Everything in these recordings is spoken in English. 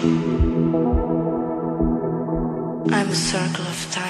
I'm a circle of time.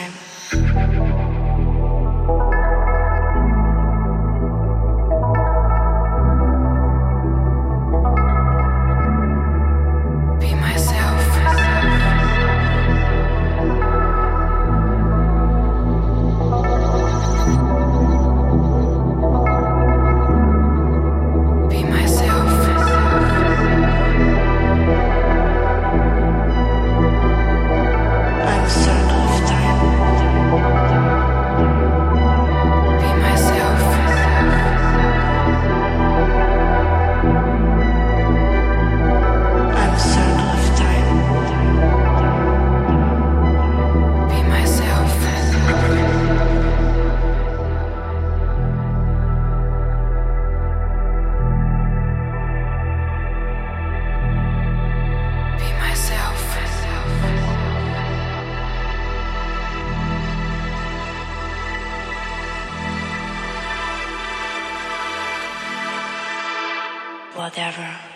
Never.